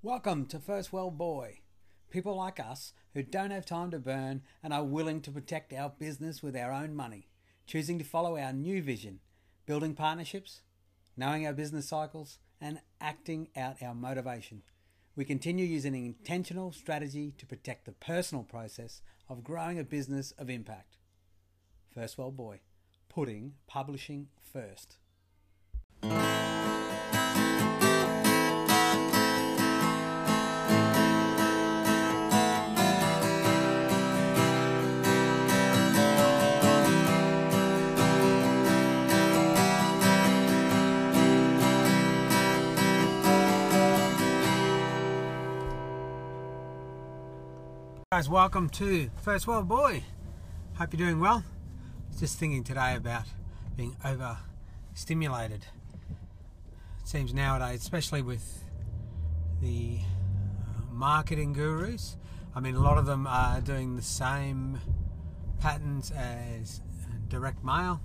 Welcome to First World Boy. People like us who don't have time to burn and are willing to protect our business with our own money, choosing to follow our new vision, building partnerships, knowing our business cycles, and acting out our motivation. We continue using an intentional strategy to protect the personal process of growing a business of impact. First World Boy, putting publishing first. Guys, welcome to First World Boy. Hope you're doing well. Just thinking today about being overstimulated. It seems nowadays, especially with the uh, marketing gurus, I mean, a lot of them are doing the same patterns as direct mail,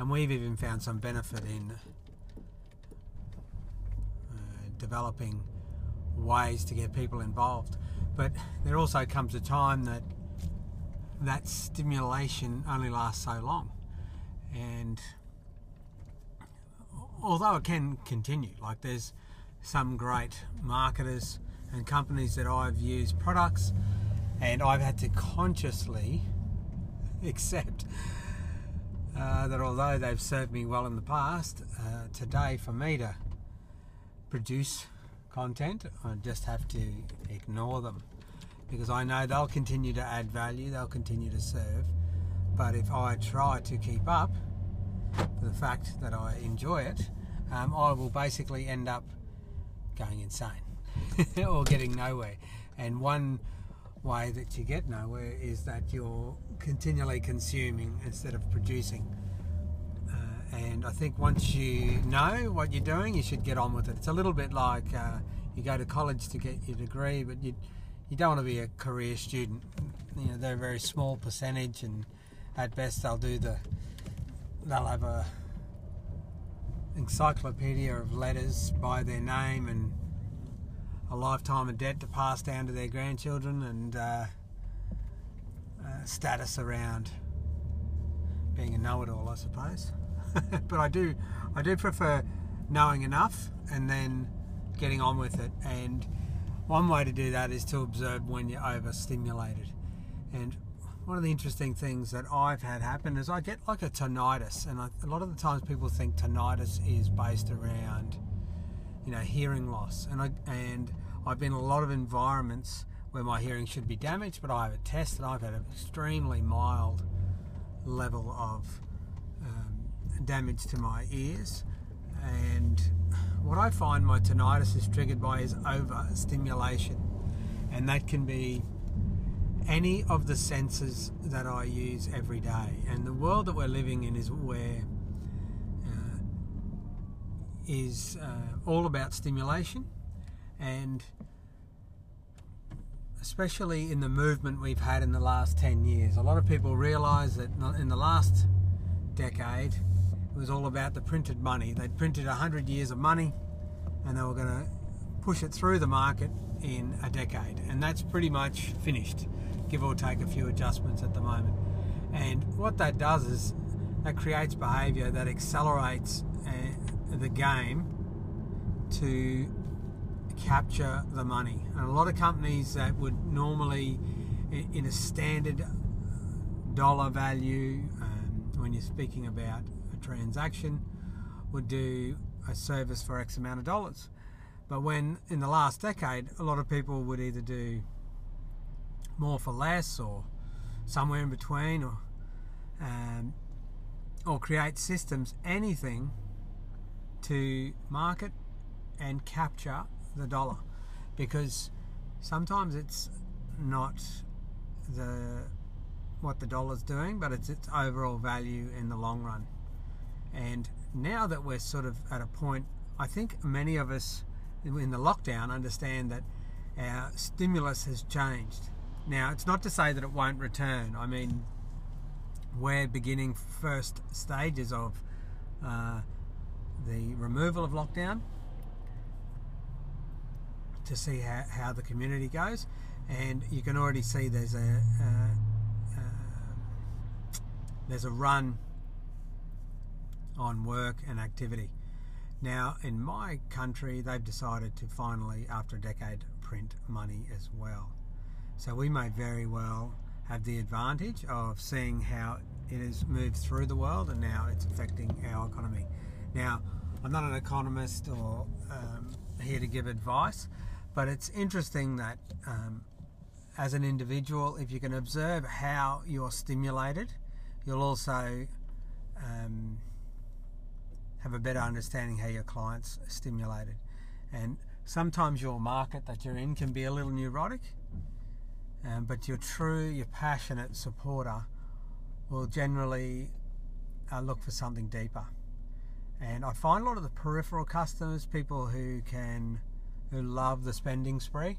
and we've even found some benefit in uh, developing ways to get people involved. But there also comes a time that that stimulation only lasts so long. And although it can continue, like there's some great marketers and companies that I've used products and I've had to consciously accept uh, that although they've served me well in the past, uh, today for me to produce content, I just have to ignore them because I know they'll continue to add value, they'll continue to serve. But if I try to keep up the fact that I enjoy it, um, I will basically end up going insane or getting nowhere. And one way that you get nowhere is that you're continually consuming instead of producing. And I think once you know what you're doing, you should get on with it. It's a little bit like uh, you go to college to get your degree, but you you don't want to be a career student. You know, they're a very small percentage, and at best they'll do the they'll have a encyclopedia of letters by their name and a lifetime of debt to pass down to their grandchildren and uh, uh, status around being a know-it-all, I suppose. but I do, I do prefer knowing enough and then getting on with it. And one way to do that is to observe when you're overstimulated. And one of the interesting things that I've had happen is I get like a tinnitus, and I, a lot of the times people think tinnitus is based around, you know, hearing loss. And I and I've been in a lot of environments where my hearing should be damaged, but I have a test tested. I've had an extremely mild level of damage to my ears, and what I find my tinnitus is triggered by is overstimulation, and that can be any of the senses that I use every day. And the world that we're living in is where uh, is uh, all about stimulation, and especially in the movement we've had in the last 10 years. A lot of people realize that in the last decade, was all about the printed money. They'd printed 100 years of money and they were going to push it through the market in a decade. And that's pretty much finished, give or take a few adjustments at the moment. And what that does is that creates behavior that accelerates uh, the game to capture the money. And a lot of companies that would normally, in a standard dollar value, um, when you're speaking about transaction, would do a service for X amount of dollars. But when in the last decade, a lot of people would either do more for less or somewhere in between or um, or create systems, anything to market and capture the dollar because sometimes it's not the what the dollar's doing, but it's its overall value in the long run. And now that we're sort of at a point, I think many of us in the lockdown understand that our stimulus has changed. Now, it's not to say that it won't return. I mean, we're beginning first stages of uh, the removal of lockdown. to see how, how the community goes, and you can already see there's a uh, uh, there's a run on work and activity. Now, in my country, they've decided to finally, after a decade, print money as well. So we may very well have the advantage of seeing how it has moved through the world and now it's affecting our economy. Now, I'm not an economist or um, here to give advice, but it's interesting that um, as an individual, if you can observe how you're stimulated, you'll also um, have a better understanding how your clients are stimulated. And sometimes your market that you're in can be a little neurotic, um, but your true, your passionate supporter will generally uh, look for something deeper. And I find a lot of the peripheral customers, people who can, who love the spending spree,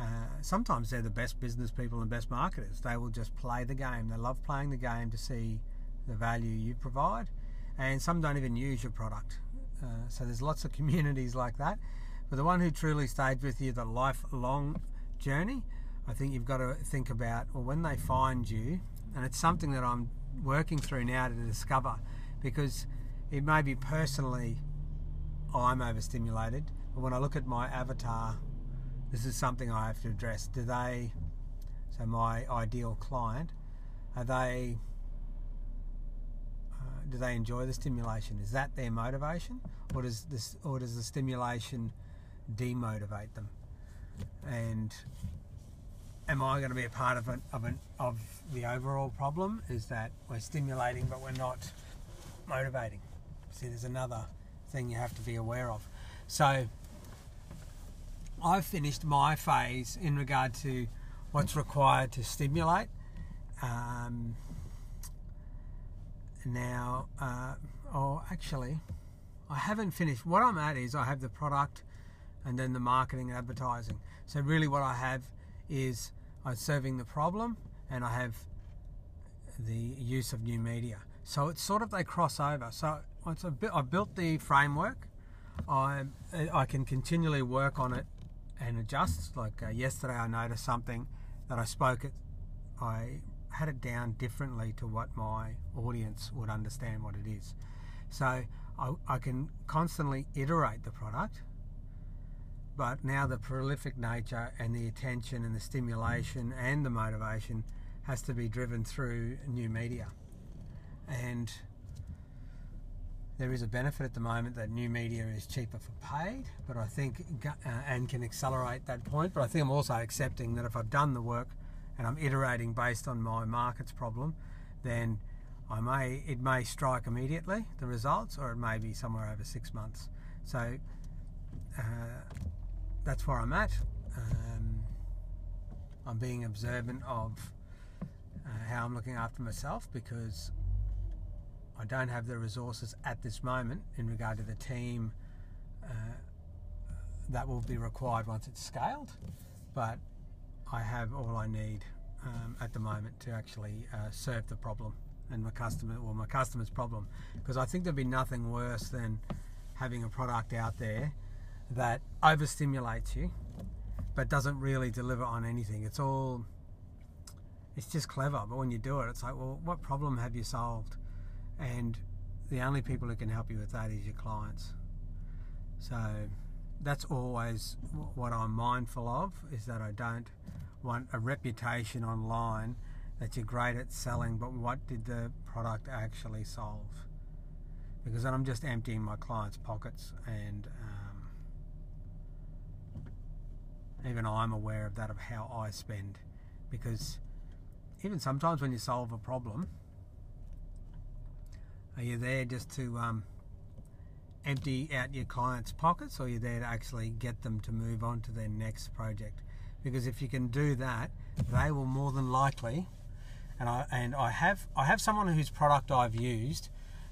uh, sometimes they're the best business people and best marketers. They will just play the game. They love playing the game to see the value you provide, and some don't even use your product. Uh, so there's lots of communities like that. But the one who truly stayed with you the lifelong journey, I think you've got to think about well when they find you, and it's something that I'm working through now to discover, because it may be personally I'm overstimulated, but when I look at my avatar this is something I have to address. Do they, so my ideal client, are they, do they enjoy the stimulation? Is that their motivation, or does this, or does the stimulation demotivate them? And am I going to be a part of an, of an, of the overall problem? Is that we're stimulating but we're not motivating? See, there's another thing you have to be aware of. So I've finished my phase in regard to what's required to stimulate. Um, now, uh, oh, actually, I haven't finished. What I'm at is I have the product and then the marketing and advertising. So, really, what I have is I'm serving the problem and I have the use of new media. So, it's sort of they cross over. So, it's a bit, I've built the framework. I, I can continually work on it and adjust. Like uh, yesterday, I noticed something that I spoke it, I had it down differently to what my audience would understand what it is. So I, I can constantly iterate the product, but now the prolific nature and the attention and the stimulation and the motivation has to be driven through new media. And there is a benefit at the moment that new media is cheaper for paid, but I think uh, and can accelerate that point. But I think I'm also accepting that if I've done the work and I'm iterating based on my market's problem, then I may it may strike immediately the results, or it may be somewhere over six months. So uh, that's where I'm at. Um, I'm being observant of uh, how I'm looking after myself because I don't have the resources at this moment in regard to the team uh, that will be required once it's scaled, but I have all I need um, at the moment to actually uh, serve the problem and my customer or my customer's problem because I think there'd be nothing worse than having a product out there that overstimulates you but doesn't really deliver on anything. It's all it's just clever, but when you do it, it's like, well, what problem have you solved? and the only people who can help you with that is your clients. So that's always what I'm mindful of is that I don't want a reputation online that you're great at selling, but what did the product actually solve? Because then I'm just emptying my clients' pockets, and um, even I'm aware of that of how I spend. Because even sometimes when you solve a problem, are you there just to um, empty out your clients' pockets, or are you there to actually get them to move on to their next project? Because if you can do that, they will more than likely. And I and I have I have someone whose product I've used,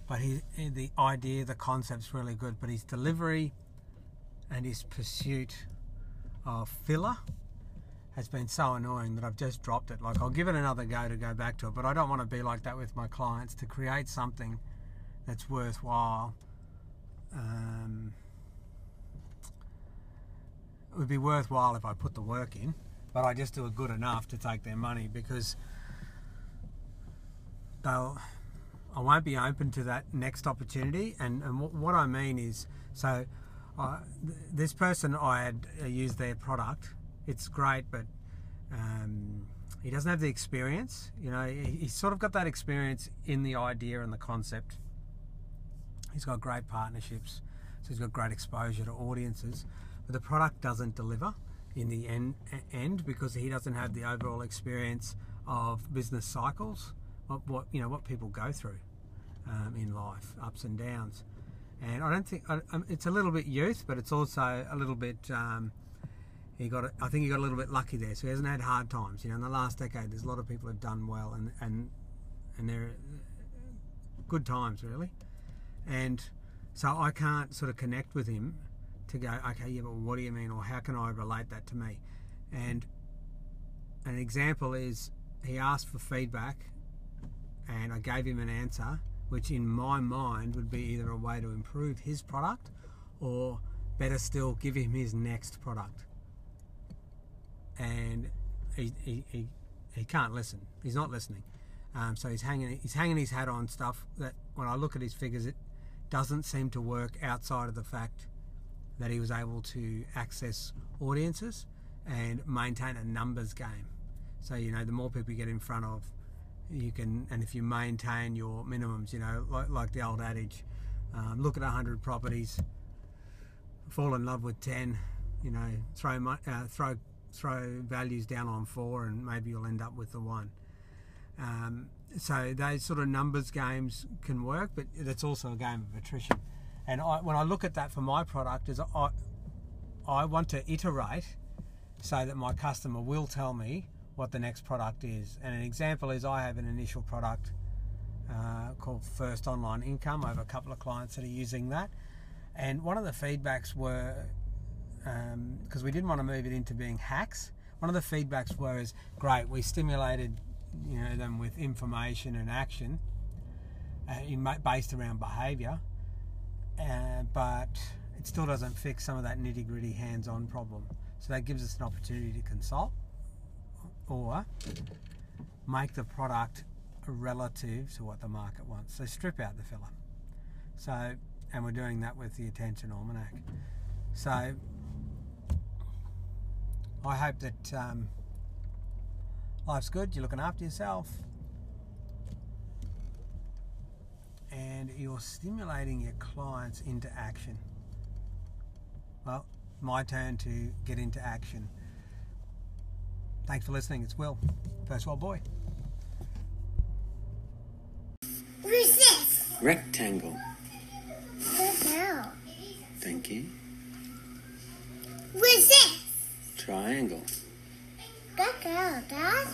but he, the idea, the concept's really good, but his delivery and his pursuit of filler has been so annoying that I've just dropped it. Like I'll give it another go to go back to it, but I don't want to be like that with my clients to create something that's worthwhile. Um, would be worthwhile if I put the work in, but I just do it good enough to take their money because they'll. I won't be open to that next opportunity, and and what, I mean is so. Uh, th- this person I had uh, used their product. It's great, but um, he doesn't have the experience. You know, he, he's sort of got that experience in the idea and the concept. He's got great partnerships, so he's got great exposure to audiences, but the product doesn't deliver in the end, end because he doesn't have the overall experience of business cycles, what, what you know what people go through um, in life, ups and downs. And I don't think um, it's a little bit youth, but it's also a little bit. Um, he got, I think he got a little bit lucky there, so he hasn't had hard times. You know, in the last decade, there's a lot of people who've done well, and and and they're good times really. And so I can't sort of connect with him to go, okay, yeah, but what do you mean, or how can I relate that to me? And an example is he asked for feedback, and I gave him an answer which in my mind would be either a way to improve his product or better still give him his next product. And he, he, he, he can't listen. He's not listening. Um, so he's hanging he's hanging his hat on stuff that when I look at his figures it doesn't seem to work outside of the fact that he was able to access audiences and maintain a numbers game. So you know the more people you get in front of you can and if you maintain your minimums you know like, like the old adage um, look at 100 properties fall in love with 10 you know throw uh, throw throw values down on four and maybe you'll end up with the one. Um, so those sort of numbers games can work but it's also a game of attrition and I, when I look at that for my product is I, I want to iterate so that my customer will tell me what the next product is. And an example is I have an initial product uh, called First Online Income. I have a couple of clients that are using that. And one of the feedbacks were, because um, we didn't want to move it into being hacks, one of the feedbacks were is great, we stimulated you know them with information and action uh, based around behaviour, uh, but it still doesn't fix some of that nitty gritty hands on problem. So that gives us an opportunity to consult or make the product relative to what the market wants. So strip out the filler. So, and we're doing that with the Attention Almanac. So, I hope that um, life's good, you're looking after yourself, and you're stimulating your clients into action. Well, my turn to get into action. Thanks for listening. It's Will, First World Boy. Who's this? Rectangle. Good Thank you. Who's this? Triangle. Good girl, Dad.